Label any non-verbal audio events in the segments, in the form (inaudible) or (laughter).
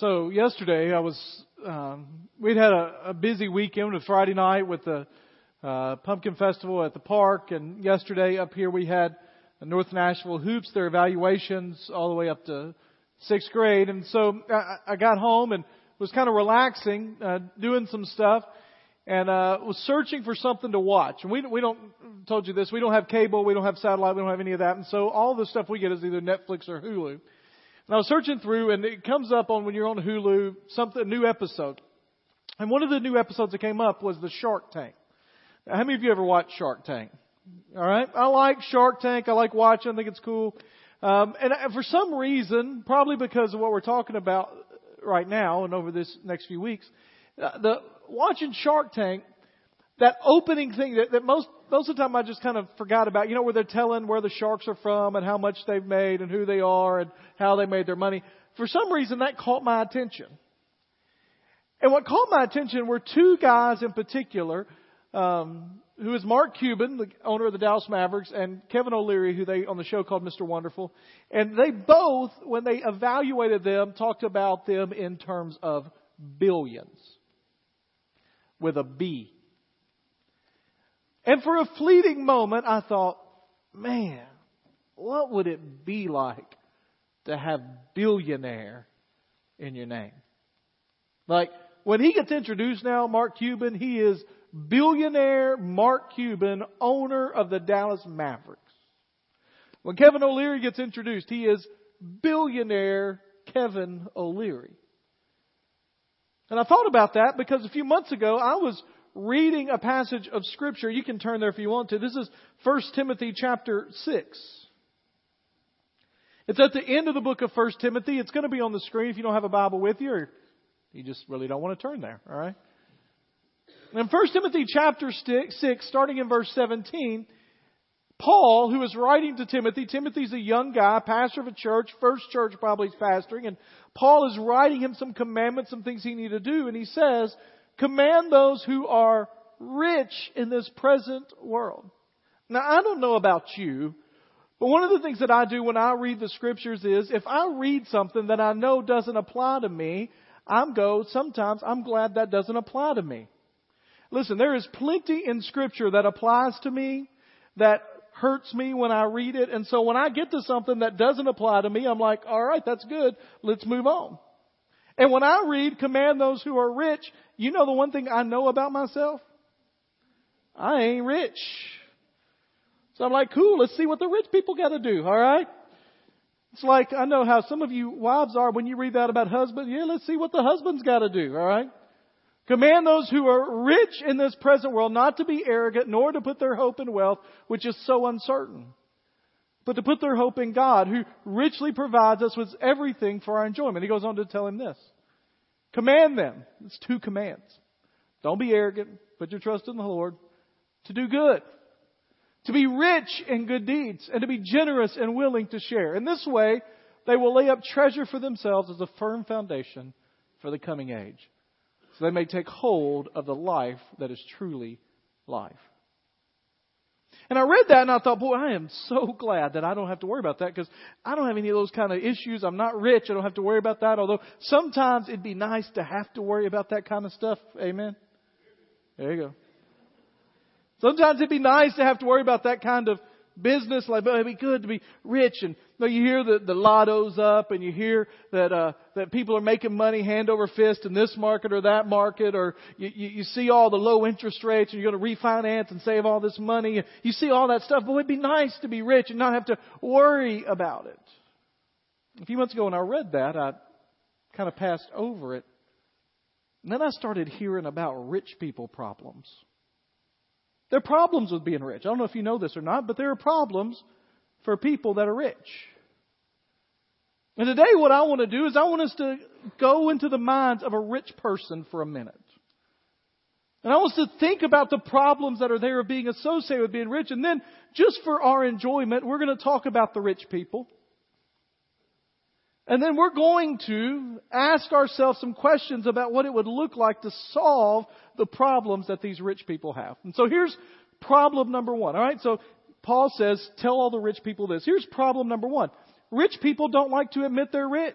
So yesterday I was, um, we'd had a, a busy weekend with Friday night with the uh, pumpkin festival at the park, and yesterday up here we had North Nashville hoops, their evaluations all the way up to sixth grade, and so I, I got home and was kind of relaxing, uh, doing some stuff, and uh, was searching for something to watch. And we we don't told you this. We don't have cable. We don't have satellite. We don't have any of that. And so all the stuff we get is either Netflix or Hulu. And I was searching through, and it comes up on when you're on Hulu, something new episode. And one of the new episodes that came up was the Shark Tank. Now, how many of you ever watched Shark Tank? All right, I like Shark Tank. I like watching. I think it's cool. Um, and for some reason, probably because of what we're talking about right now and over this next few weeks, uh, the watching Shark Tank, that opening thing that, that most most of the time I just kind of forgot about, you know, where they're telling where the sharks are from and how much they've made and who they are and how they made their money. For some reason that caught my attention. And what caught my attention were two guys in particular, um, who is Mark Cuban, the owner of the Dallas Mavericks, and Kevin O'Leary, who they on the show called Mr. Wonderful. And they both, when they evaluated them, talked about them in terms of billions. With a B. And for a fleeting moment, I thought, man, what would it be like to have billionaire in your name? Like, when he gets introduced now, Mark Cuban, he is billionaire Mark Cuban, owner of the Dallas Mavericks. When Kevin O'Leary gets introduced, he is billionaire Kevin O'Leary. And I thought about that because a few months ago I was reading a passage of scripture. You can turn there if you want to. This is 1 Timothy chapter 6. It's at the end of the book of 1 Timothy. It's going to be on the screen if you don't have a Bible with you or you just really don't want to turn there, all right? In 1 Timothy chapter 6, starting in verse 17, Paul, who is writing to Timothy, Timothy's a young guy, pastor of a church, first church probably he's pastoring, and Paul is writing him some commandments, some things he need to do, and he says, Command those who are rich in this present world. Now, I don't know about you, but one of the things that I do when I read the scriptures is if I read something that I know doesn't apply to me, I'm go, sometimes I'm glad that doesn't apply to me. Listen, there is plenty in scripture that applies to me that hurts me when I read it. And so when I get to something that doesn't apply to me, I'm like, all right, that's good. Let's move on. And when I read, command those who are rich, you know the one thing I know about myself? I ain't rich. So I'm like, cool, let's see what the rich people gotta do, alright? It's like, I know how some of you wives are when you read that about husbands. Yeah, let's see what the husband's gotta do, alright? Command those who are rich in this present world not to be arrogant, nor to put their hope in wealth, which is so uncertain, but to put their hope in God, who richly provides us with everything for our enjoyment. He goes on to tell him this. Command them. It's two commands. Don't be arrogant. Put your trust in the Lord. To do good. To be rich in good deeds. And to be generous and willing to share. In this way, they will lay up treasure for themselves as a firm foundation for the coming age. So they may take hold of the life that is truly life. And I read that and I thought, boy, I am so glad that I don't have to worry about that because I don't have any of those kind of issues. I'm not rich. I don't have to worry about that. Although sometimes it'd be nice to have to worry about that kind of stuff. Amen. There you go. Sometimes it'd be nice to have to worry about that kind of business. Like, but it'd be good to be rich. And you, know, you hear that the lotto's up, and you hear that uh, that people are making money hand over fist in this market or that market, or you, you, you see all the low interest rates, and you're going to refinance and save all this money. You see all that stuff. But it'd be nice to be rich and not have to worry about it. A few months ago, when I read that, I kind of passed over it. And then I started hearing about rich people problems. There are problems with being rich. I don't know if you know this or not, but there are problems for people that are rich. And today what I want to do is I want us to go into the minds of a rich person for a minute. And I want us to think about the problems that are there of being associated with being rich. And then, just for our enjoyment, we're going to talk about the rich people. And then we're going to ask ourselves some questions about what it would look like to solve the problems that these rich people have. And so here's problem number one. All right. So Paul says, tell all the rich people this. Here's problem number one. Rich people don't like to admit they're rich.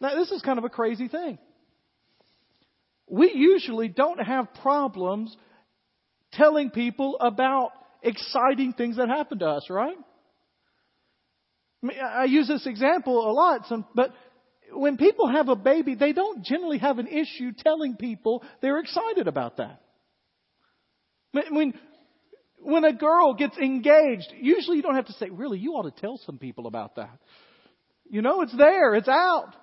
Now, this is kind of a crazy thing. We usually don't have problems telling people about exciting things that happen to us, right? I, use this example a lot, but when people have a baby, they don't generally have an issue telling people they're excited about that. When, when a girl gets engaged, usually you don't have to say, really, you ought to tell some people about that. You know, it's there, it's out.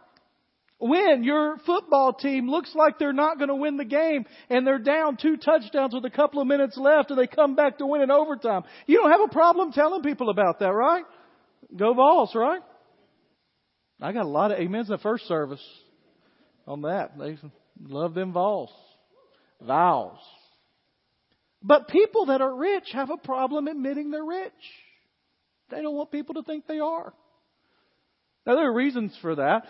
When your football team looks like they're not going to win the game and they're down two touchdowns with a couple of minutes left and they come back to win in overtime, you don't have a problem telling people about that, right? Go Vols, right? I got a lot of amens in the first service on that. They love them Vols. Vows. But people that are rich have a problem admitting they're rich. They don't want people to think they are. Now there are reasons for that.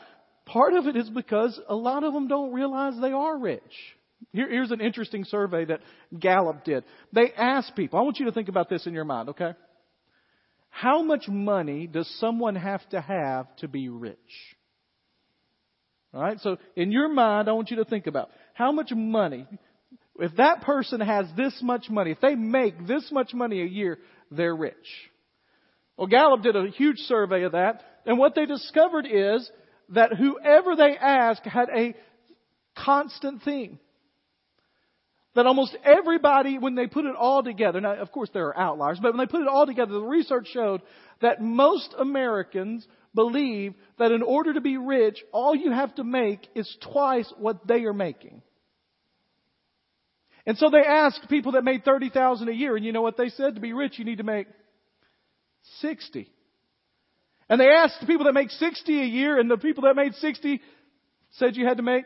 Part of it is because a lot of them don't realize they are rich. Here, here's an interesting survey that Gallup did. They asked people, I want you to think about this in your mind, okay? How much money does someone have to have to be rich? All right, so in your mind, I want you to think about how much money, if that person has this much money, if they make this much money a year, they're rich. Well, Gallup did a huge survey of that, and what they discovered is that whoever they asked had a constant theme. That almost everybody, when they put it all together, now of course there are outliers, but when they put it all together, the research showed that most Americans believe that in order to be rich, all you have to make is twice what they are making. And so they asked people that made 30,000 a year, and you know what they said? To be rich, you need to make 60. And they asked the people that make 60 a year, and the people that made 60 said you had to make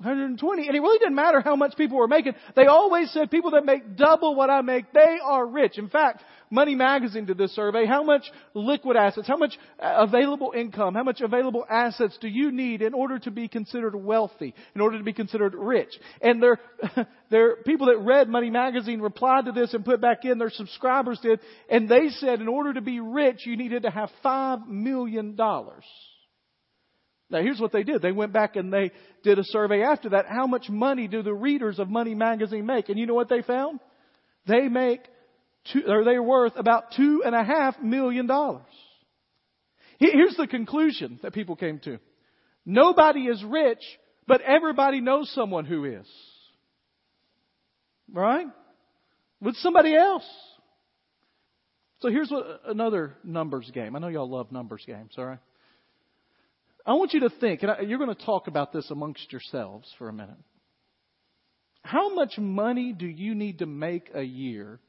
120. And it really didn't matter how much people were making. They always said people that make double what I make, they are rich. In fact, Money Magazine did this survey. How much liquid assets, how much uh, available income, how much available assets do you need in order to be considered wealthy, in order to be considered rich? And their, (laughs) their people that read Money Magazine replied to this and put back in, their subscribers did, and they said in order to be rich, you needed to have five million dollars. Now here's what they did. They went back and they did a survey after that. How much money do the readers of Money Magazine make? And you know what they found? They make two, or they're worth about two and a half million dollars. Here's the conclusion that people came to. Nobody is rich, but everybody knows someone who is. Right? With somebody else. So here's what, another numbers game. I know y'all love numbers games, alright? I want you to think, and you're going to talk about this amongst yourselves for a minute. How much money do you need to make a year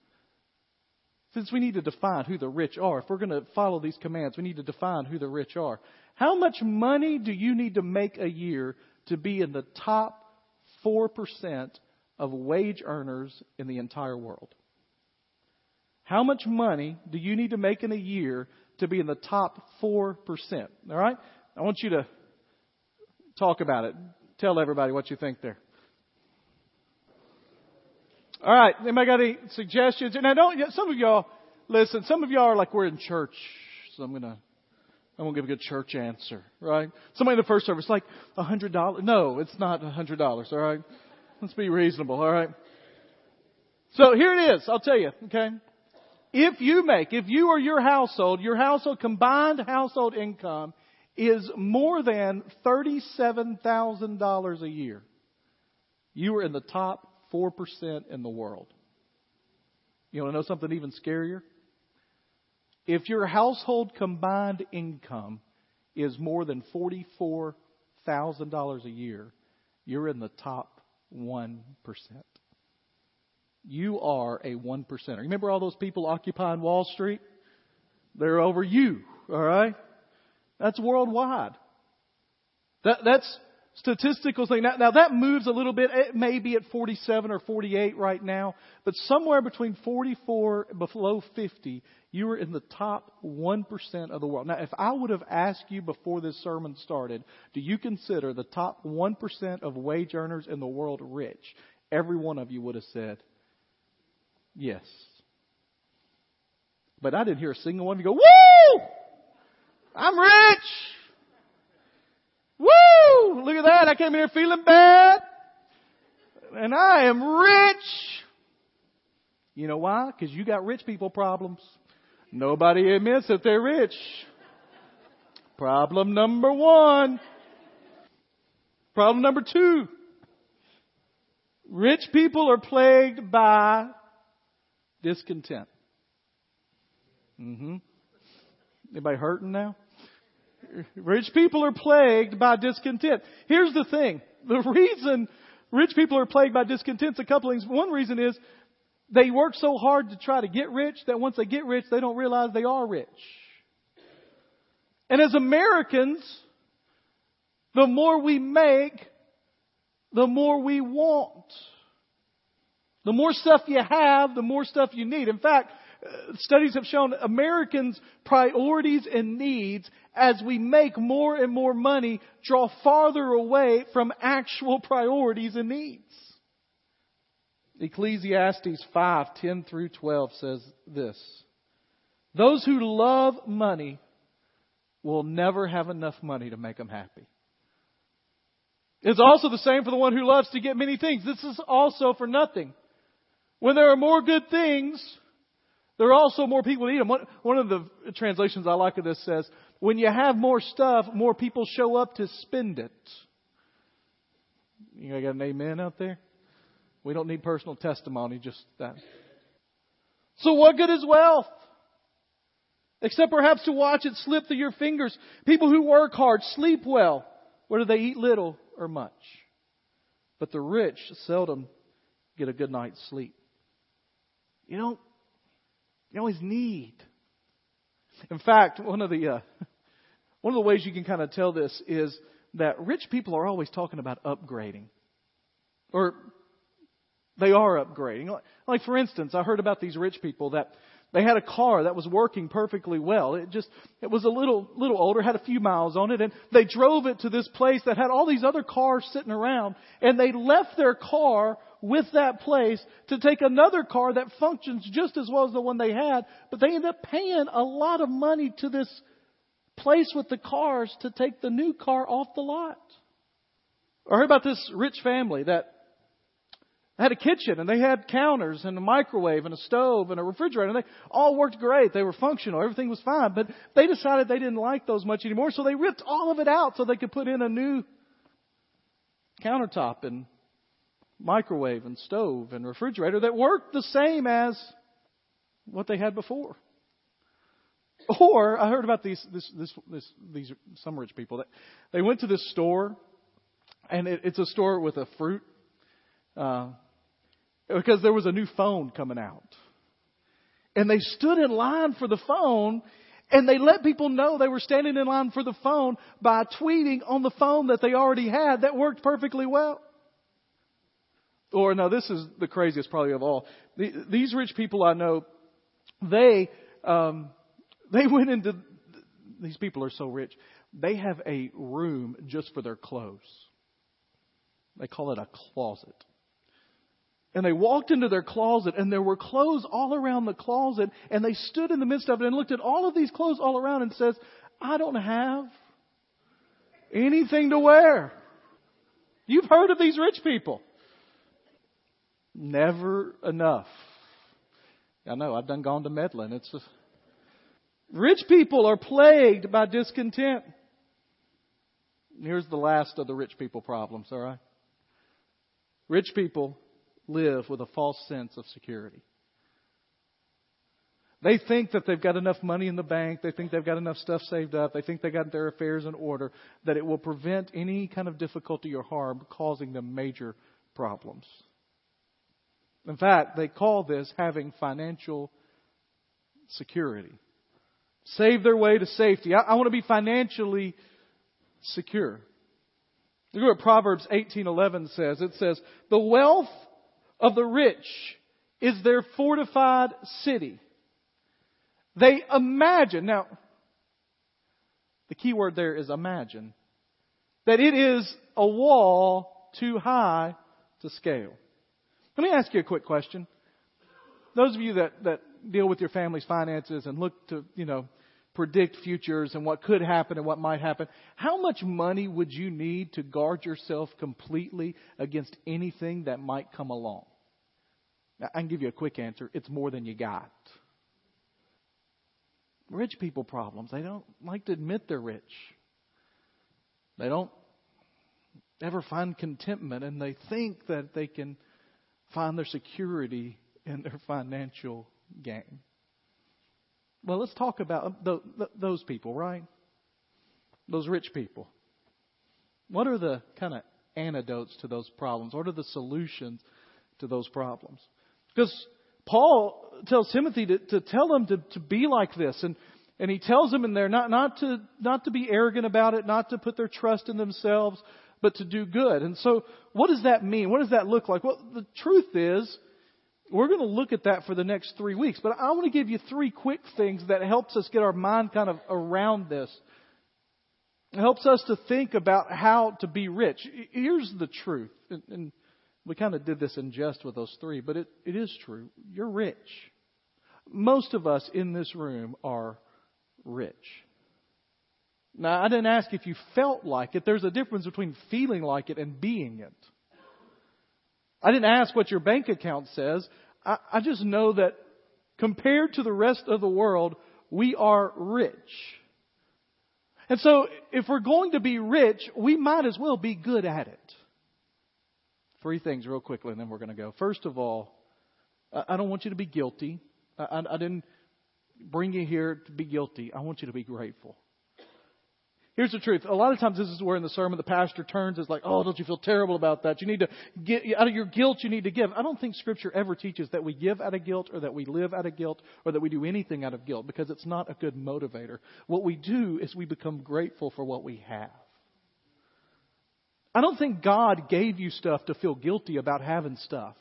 since we need to define who the rich are, if we're going to follow these commands, we need to define who the rich are. How much money do you need to make a year to be in the top 4% of wage earners in the entire world? How much money do you need to make in a year to be in the top 4%? All right? I want you to talk about it. Tell everybody what you think there. All right. Anybody got any suggestions? And I don't, some of y'all, listen, some of y'all are like, we're in church. So I'm to, I'm to give a good church answer, right? Somebody in the first service, like, a hundred dollars. No, it's not a hundred dollars, all right? Let's be reasonable, all right? So here it is. I'll tell you, okay? If you make, if you or your household, your household combined household income is more than $37,000 a year, you are in the top 4% in the world. You want to know something even scarier? If your household combined income is more than $44,000 a year, you're in the top 1%. You are a 1%. Remember all those people occupying Wall Street? They're over you, all right? That's worldwide. That, that's statistical thing. Now, now that moves a little bit. It may be at 47 or 48 right now, but somewhere between 44 below 50, you are in the top 1% of the world. Now, if I would have asked you before this sermon started, do you consider the top 1% of wage earners in the world rich? Every one of you would have said, yes. But I didn't hear a single one of you go, woo! I'm rich! Woo! Look at that. I came here feeling bad. And I am rich. You know why? Because you got rich people problems. Nobody admits that they're rich. Problem number one. Problem number two. Rich people are plagued by discontent. Mm-hmm. Anybody hurting now? Rich people are plagued by discontent. Here's the thing. The reason rich people are plagued by discontent is a couple things. One reason is they work so hard to try to get rich that once they get rich, they don't realize they are rich. And as Americans, the more we make, the more we want. The more stuff you have, the more stuff you need. In fact, studies have shown Americans' priorities and needs as we make more and more money draw farther away from actual (laughs) priorities and needs. Ecclesiastes 5, 10 through 12 says this. Those who love money will never have enough money to make them happy. It's also the same for the one who loves to get many things. This is also for nothing. When there are more good things, there are also more people to eat them. One, of the translations I like of this says, when you have more stuff, more people show up to spend it. You got an amen out there? We don't need personal testimony, just that. So what good is wealth? Except perhaps to watch it slip through your fingers. People who work hard sleep well, whether they eat little or much. But the rich seldom get a good night's sleep. You don't, you always need. In fact, one of the, uh, (laughs) one of the ways you can kind of tell this is that rich people are always talking about upgrading. Or they are upgrading. Like for instance, I heard about these rich people that they had a car that was working perfectly well. It just, it was a little, little older, had a few miles on it, and they drove it to this place that had all these other cars sitting around, and they left their car with that place to take another car that functions just as well as the one they had, but they end up paying a lot of money to this place with the cars to take the new car off the lot. I heard about this rich family that had a kitchen and they had counters and a microwave and a stove and a refrigerator and they all worked great. They were functional. Everything was fine. But they decided they didn't like those much anymore. So they ripped all of it out so they could put in a new countertop and microwave and stove and refrigerator that worked the same as what they had before. Or I heard about these this, this, this, these some rich people that they went to this store, and it, it's a store with a fruit uh, because there was a new phone coming out. And they stood in line for the phone and they let people know they were standing in line for the phone by tweeting on the phone that they already had that worked perfectly well. Or no, this is the craziest probably of all. These rich people I know, they, um, they (laughs) went into, these people are so rich. They have a room just for their clothes. They call it a closet. And they walked into their closet and there were clothes all around the closet and they stood in the midst of it and looked at all of these clothes all around and says, I don't have anything to wear. You've heard of these rich people. Never enough. I know, I've done gone to Medlin. It's rich people are plagued by discontent. Here's the last of the rich people problems, alright? Rich people live with a false sense of security. They think that they've got enough money in the bank, they think they've got enough stuff saved up, they think they got their affairs in order, that it will prevent any kind of difficulty or harm causing them major problems. In fact, they call this having financial security. Save their way to safety. I, I want to be financially secure. Look at what Proverbs 18:11 says. It says, "The wealth of the rich is their fortified city. They imagine, now, the key word there is imagine, that it is a wall too high to scale. Let me ask you a quick question. Those of you that, that deal with your family's finances and look to, you know, predict futures and what could happen and what might happen. How much money would you need to guard yourself completely against anything that might come along? I can give you a quick answer. It's more than you got. Rich people problems. They don't like to admit they're rich. They don't ever find contentment and they think that they can find their security in their financial gain. Well, let's talk about those people, right? Those rich people. What are the kind of antidotes to those problems? What are the solutions to those problems? Because Paul tells Timothy to, to tell him to, to be like this. And, and he tells them in there not, not, to, not to be arrogant about it, not to put their trust in themselves, but to do good. And so, what does that mean? What does that look like? Well, the truth is, we're going to look at that for the next three weeks. But I want to give you three quick things that helps us get our mind kind of around this. It helps us to think about how to be rich. Here's the truth. And we kind of did this in jest with those three, but it, it is true. You're rich. Most of us in this room are rich. Now, I didn't ask if you felt like it. There's a difference between feeling like it and being it. I didn't ask what your bank account says. I, I just know that compared to the rest of the world, we are rich. And so, if we're going to be rich, we might as well be good at it. Three things, real quickly, and then we're going to go. First of all, I don't want you to be guilty. I, I didn't bring you here to be guilty. I want you to be grateful. Here's the truth. A lot of times this is where in the sermon the pastor turns is like, oh, don't you feel terrible about that? You need to get, out of your guilt you need to give. I don't think scripture ever teaches that we give out of guilt or that we live out of guilt or that we do anything out of guilt because it's not a good motivator. What we do is we become grateful for what we have. I don't think God gave you stuff to feel guilty about having stuff.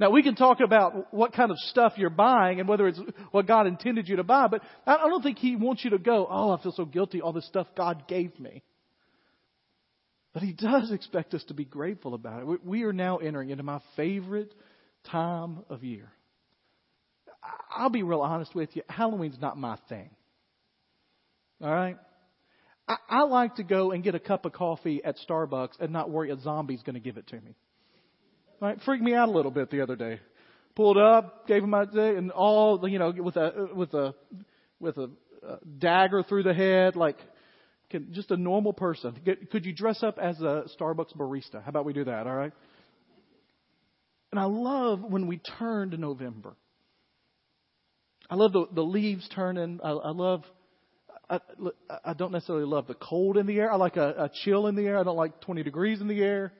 Now we can talk about what kind of stuff you're buying and whether it's what God intended you to buy, but I don't think He wants you to go, oh, I feel so guilty, all this stuff God gave me. But He does expect us to be grateful about it. We are now entering into my favorite time of year. I'll be real honest with you. Halloween's not my thing. All right? I, I like to go and get a cup of coffee at Starbucks and not worry a zombie's going to give it to me. Right? Freaked me out a little bit the other day. Pulled up, gave him my day, and all you know with a with a with a uh, dagger through the head, like can, just a normal person. Could you dress up as a Starbucks barista? How about we do that? All right. And I love when we turn to November. I love the, the leaves turning. I, I love. I, I don't necessarily love the cold in the air. I like a, a chill in the air. I don't like 20 degrees in the air.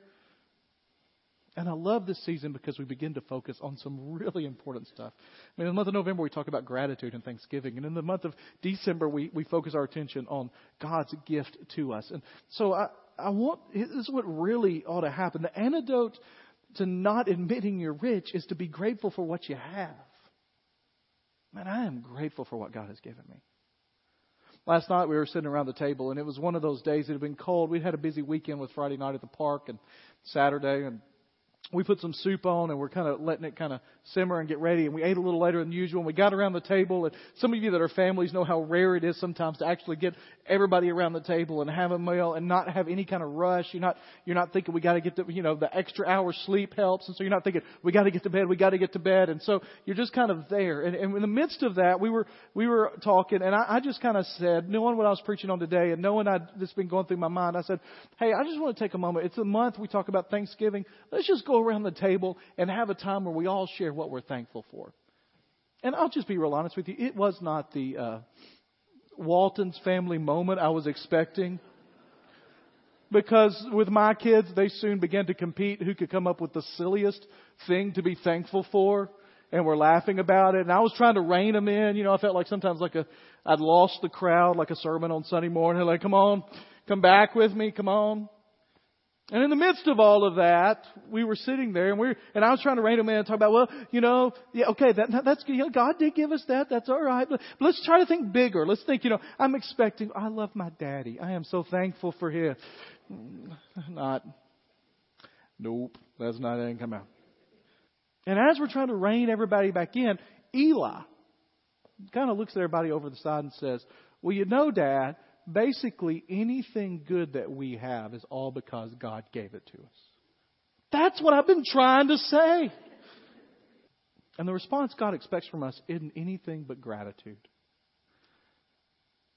And I love this season because we begin to focus on some really important stuff. I mean, in the month of November, we talk about gratitude and thanksgiving. And in the month of December, we, we focus our attention on God's gift to us. And so I, I want, this is what really ought to happen. The antidote to not admitting you're rich is to be grateful for what you have. Man, I am grateful for what God has given me. Last night we were sitting around the table, and it was one of those days. It had been cold. We'd had a busy weekend with Friday night at the park and Saturday, and we put some soup on and we're kind of letting it kind of simmer and get ready. And we ate a little later than usual. And we got around the table. And some of you that are families know how rare it is sometimes to actually get everybody around the table and have a meal and not have any kind of rush. You're not you're not thinking we got to get the you know the extra hour sleep helps. And so you're not thinking we got to get to bed. We got to get to bed. And so you're just kind of there. And, and in the midst of that, we were we were talking, and I, I just kind of said, knowing what I was preaching on today, and knowing I this been going through my mind, I said, hey, I just want to take a moment. It's a month we talk about Thanksgiving. Let's just go around the table and have a time where we all share what we're thankful for. And I'll just be real honest with you. It was not the uh, Walton's family moment I was expecting. Because with my kids, they soon began to compete who could come up with the silliest thing to be thankful for. And we're laughing about it. And I was trying to rein them in. You know, I felt like sometimes like a, I'd lost the crowd like a sermon on Sunday morning. Like, come on, come back with me, come on. And in the midst of all of that, we were sitting there and we and I was trying to rein him in and talk about, well, you know, yeah, okay, that, that's, God did give us that. That's all right. But, but let's try to think bigger. Let's think, you know, I'm expecting, I love my daddy. I am so thankful for him. Mm, not, nope, that's not, didn't come out. And as we're trying to rein everybody back in, Eli, kind of looks at everybody over the side and says, Well, you know, Dad, basically anything good that we have is all because God gave it to us. That's what I've been trying to say. And the response God expects from us isn't anything but gratitude.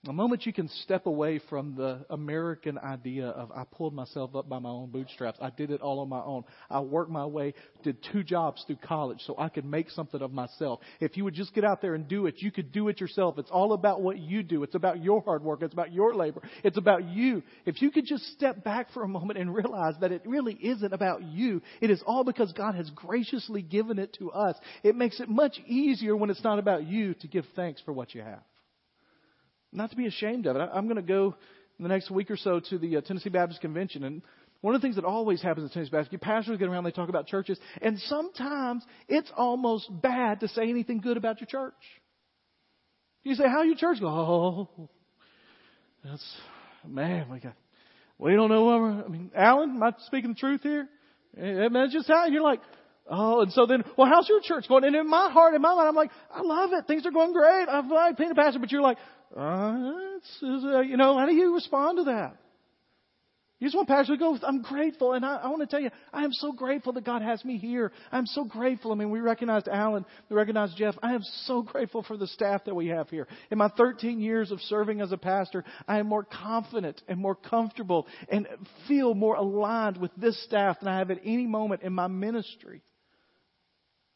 The moment you can step away from the American idea of I pulled myself up by my own bootstraps, I did it all on my own. I worked my way, did two jobs through college so I could make something of myself. If you would just get out there and do it, you could do it yourself. It's all about what you do. It's about your hard work. It's about your labor. It's about you. If you could just step back for a moment and realize that it really isn't about you, it is all because God has graciously given it to us. It makes it much easier when it's not about you to give thanks for what you have not to be ashamed of it. I'm going to go in the next week or so to the uh, Tennessee Baptist Convention, and one of the things that always happens at Tennessee Baptist, pastors get around, they talk about churches, and sometimes it's almost bad to say anything good about your church. You say, "How your church?" Go, "Oh, that's man, we got, we don't know what we're." I mean, Alan, am I speaking the truth here? And that's just how you're like, Oh, and so then, well, how's your church going? And in my heart, in my mind, I'm like, I love it. Things are going great. I've like being a pastor, but you're like, uh, uh, you know, how do you respond to that? You just want pastor to go, I'm grateful. And I, I want to tell you, I am so grateful that God has me here. I'm so grateful. I mean, we recognized Alan, we recognized Jeff. I am so grateful for the staff that we have here. In my 13 years of serving as a pastor, I am more confident and more comfortable and feel more aligned with this staff than I have at any moment in my ministry.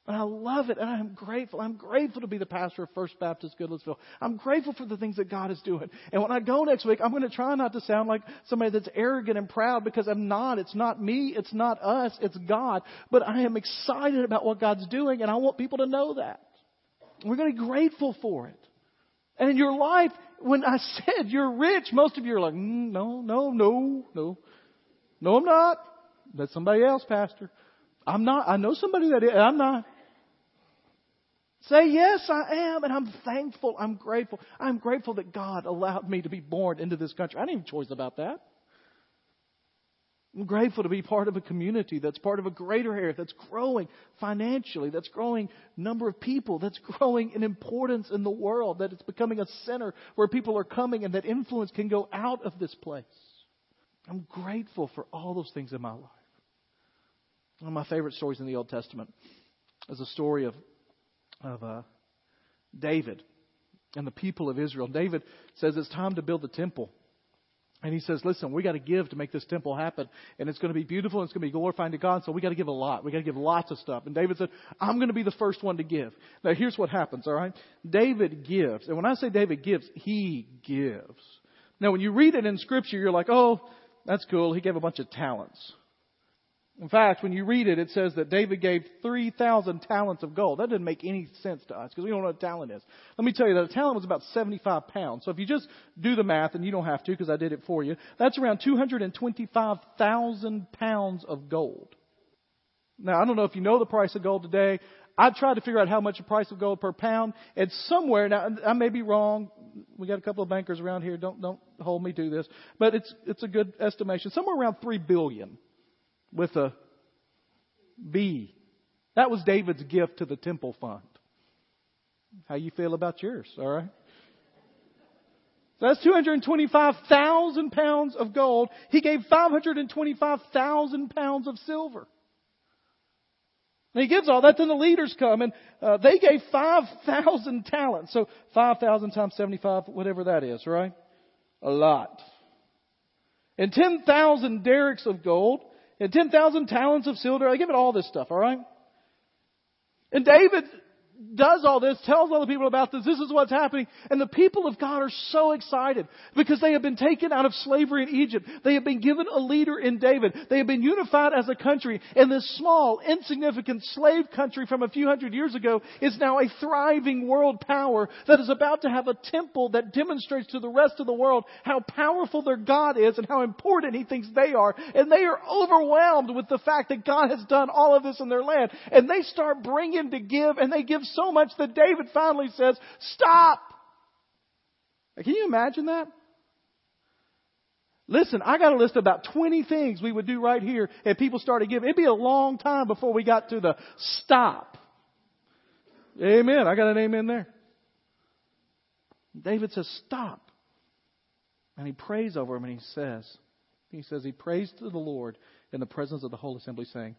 And I love it, and I'm grateful. I'm grateful to be the pastor of First Baptist Goodlettsville. I'm grateful for the things that God is doing. And when I go next week, I'm going to try not to sound like somebody that's arrogant and proud because I'm not. It's not me. It's not us. It's God. But I am excited about what God's doing, and I want people to know that. We're going to be grateful for it. And in your life, when I (laughs) said you're rich, most of you are like, mm, no, no, no, no. No, I'm not. That's somebody else, Pastor. I'm not. I know somebody that is. I'm not. Say, yes, I am, and I'm thankful. I'm grateful. I'm grateful that God allowed me to be born into this country. I didn't have a choice about that. I'm grateful to be part of a community that's part of a greater area that's growing financially, that's growing number of people, that's growing in importance in the world, that it's becoming a center where people are coming and that influence can go out of this place. I'm grateful for all those things in my life. One of my favorite stories in the Old Testament is a story of of uh, David and the people of Israel. David says it's time to build the temple. And he says, listen, we got to give to make this temple happen. And it's going to be beautiful and it's going to be glorifying to God. So we got to give a lot. We got to give lots of stuff. And David said, I'm going to be the first one to give. Now here's what happens, all right? David gives. And when I say David gives, he gives. Now when you read it in scripture, you're like, oh, that's cool. He gave a bunch of talents. In fact, when you read it, it says that David gave 3,000 talents of gold. That doesn't make any sense to us because we don't know what a talent is. Let me tell you that a talent was about 75 pounds. So if you just do the math, and you don't have to because I did it for you, that's around 225,000 pounds of gold. Now, I don't know if you know the price of gold today. I tried to figure out how much the price of gold per pound. It's somewhere, now I may be wrong. We got a couple of bankers around here. Don't, don't hold me to this. But it's, it's a good estimation. Somewhere around 3 billion with a B. That was David's gift to the temple fund. How you feel about yours, all right? So that's 225,000 pounds of gold. He gave 525,000 pounds of silver. And he gives all that, then the leaders come, and uh, they gave 5,000 talents. So 5,000 times 75, whatever that is, right? A lot. And 10,000 darics of gold and 10,000 talents of silver. I give it all this stuff, alright? And David does all this, tells all the people about this, this is what's happening. And the people of God are so excited because they have been taken out of slavery in Egypt. They have been given a leader in David. They have been unified as a country. And this small, insignificant slave country from a few hundred years ago is now a thriving world power that is about to have a temple that demonstrates to the rest of the world how powerful their God is and how important He thinks they are. And they are overwhelmed with the fact that God has done all of this in their land. And they start bringing to give and they give so much that David finally says, Stop! Can you imagine that? Listen, I got a list of about 20 things we would do right here if people started giving. It'd be a long time before we got to the stop. Amen. I got an amen there. David says, Stop. And he prays over him and he says, He says, He prays to the Lord in the presence of the whole assembly, saying,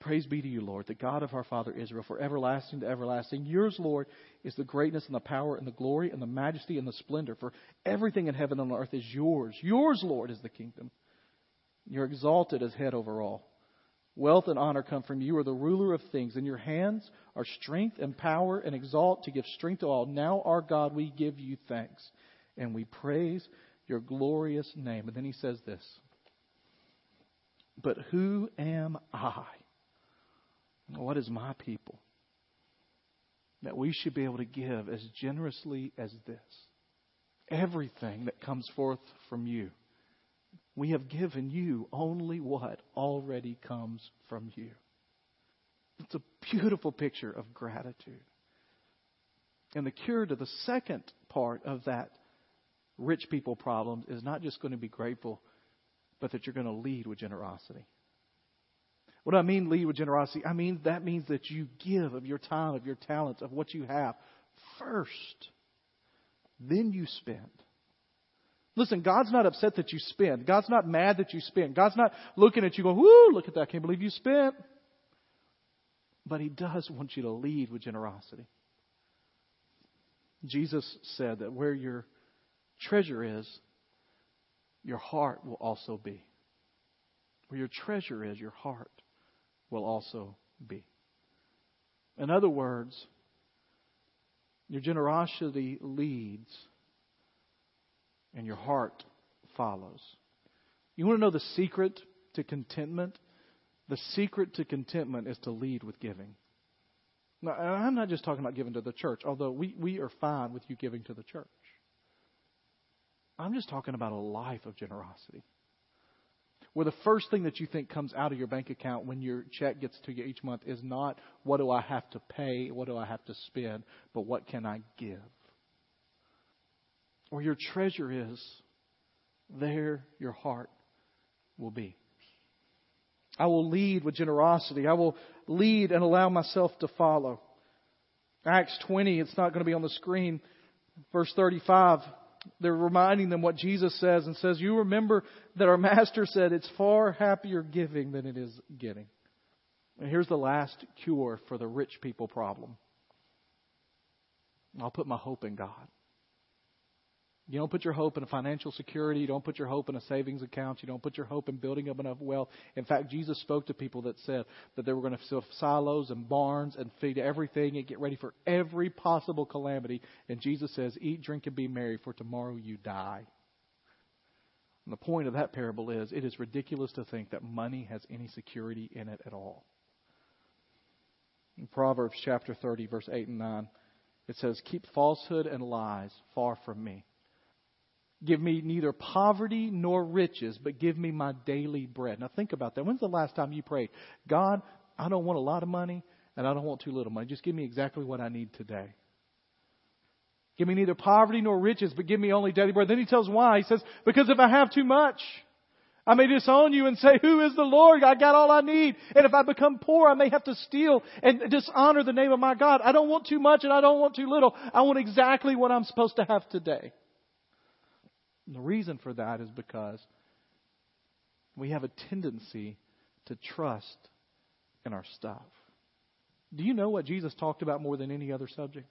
Praise be to you, Lord, the God of our father Israel, for everlasting to everlasting. Yours, Lord, is the greatness and the power and the glory and the majesty and the splendor. For everything in heaven and on earth is yours. Yours, Lord, is the kingdom. You're exalted as head over all. Wealth and honor come from you. You are the ruler of things. In your hands are strength and power and exalt to give strength to all. Now, our God, we give you thanks and we praise your glorious name. And then he says this But who am I? What is my people? That we should be able to give as generously as this. Everything that comes forth from you we have given you only what already comes from you. It's a beautiful picture of gratitude. And the cure to the second part of that rich people problem is not just going to be grateful, but that you're going to lead with generosity. What do I mean lead with generosity? I mean that means that you give of your time, of your talents, of what you have first. Then you spend. Listen, God's not upset that you spend. God's not mad that you spend. God's not looking at you going, whoo, look at that. I can't believe you spent. But He does want you to lead with generosity. Jesus said that where your treasure is, your heart will also be. Where your treasure is, your heart will also be. In other words, your generosity leads and your heart follows. You want to know the secret to contentment? The secret to contentment is to lead with giving. Now, I'm not just talking about giving to the church, although we, we are fine with you giving to the church. I'm just talking about a life of generosity. Where the first thing that you think comes out of your bank account when your check gets to you each month is not what do I have to pay, what do I have to spend, but what can I give? Where your treasure is, there your heart will be. I will lead with generosity. I will lead and allow myself to follow. Acts 20, it's not going to be on the screen. Verse 35, they're reminding them what Jesus says and says, You remember that our Master said it's far happier giving than it is getting. And here's the last cure for the rich people problem I'll put my hope in God. You don't put your hope in a financial security. You don't put your hope in a savings account. You don't put your hope in building up enough wealth. In fact, Jesus spoke to people that said that they were going to fill silos and barns and feed everything and get ready for every possible calamity. And Jesus says, Eat, drink, and be merry, for tomorrow you die. And the point of that parable is it is ridiculous to think that money has any security in it at all. In Proverbs chapter 30, verse 8 and 9, it says, Keep falsehood and lies far from me. Give me neither poverty nor riches, but give me my daily bread. Now think about that. When's the last time you prayed, God, I don't want a lot of money and I don't want too little money. Just give me exactly what I need today. Give me neither poverty nor riches, but give me only daily bread. Then he tells why. He says, because if I have too much, I may disown you and say, who is the Lord? I got all I need. And if I become poor, I may have to steal and dishonor the name of my God. I don't want too much and I don't want too little. I want exactly what I'm supposed to have today. And the reason for that is because we have a tendency to trust in our stuff. Do you know what Jesus talked about more than any other subject?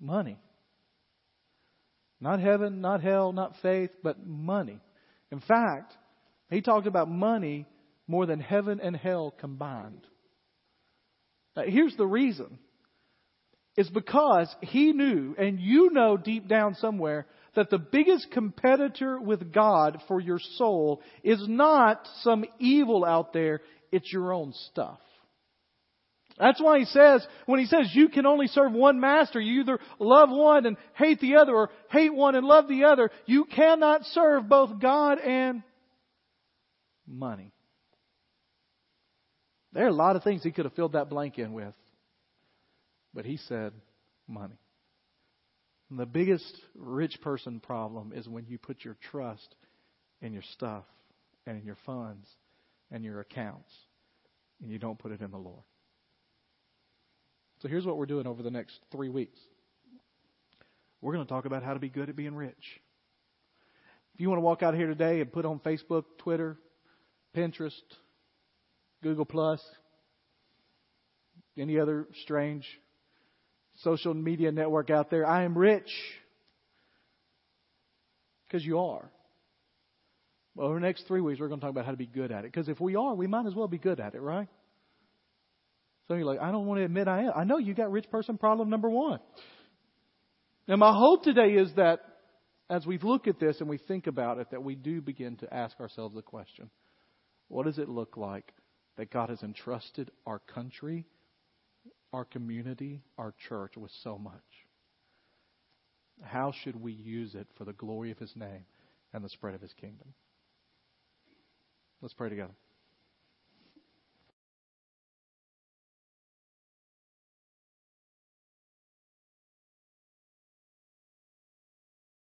Money. Not heaven, not hell, not faith, but money. In fact, he talked about money more than heaven and hell combined. Now, here's the reason. It's because he knew, and you know deep down somewhere, that the biggest competitor with God for your soul is not some evil out there, it's your own stuff. That's why he says, when he says you can only serve one master, you either love one and hate the other, or hate one and love the other. You cannot serve both God and money. There are a lot of things he could have filled that blank in with. But he said money. And the biggest rich person problem is when you put your trust in your stuff and in your funds and your accounts and you don't put it in the Lord. So here's what we're doing over the next three weeks. we're going to talk about how to be good at being rich. If you want to walk out here today and put on Facebook, Twitter, Pinterest, Google Plus, any other strange social media network out there, I am rich. Because you are. Well, over the next three weeks, we're going to talk about how to be good at it. Because if we are, we might as well be good at it, right? So you're like, I don't want to admit I am. I know you got rich person problem number one. Now, my hope today is that as we look at this and we think about it, that we do begin to ask ourselves the question what does it look like that God has entrusted our country, our community, our church with so much? How should we use it for the glory of His name and the spread of His kingdom? Let's pray together.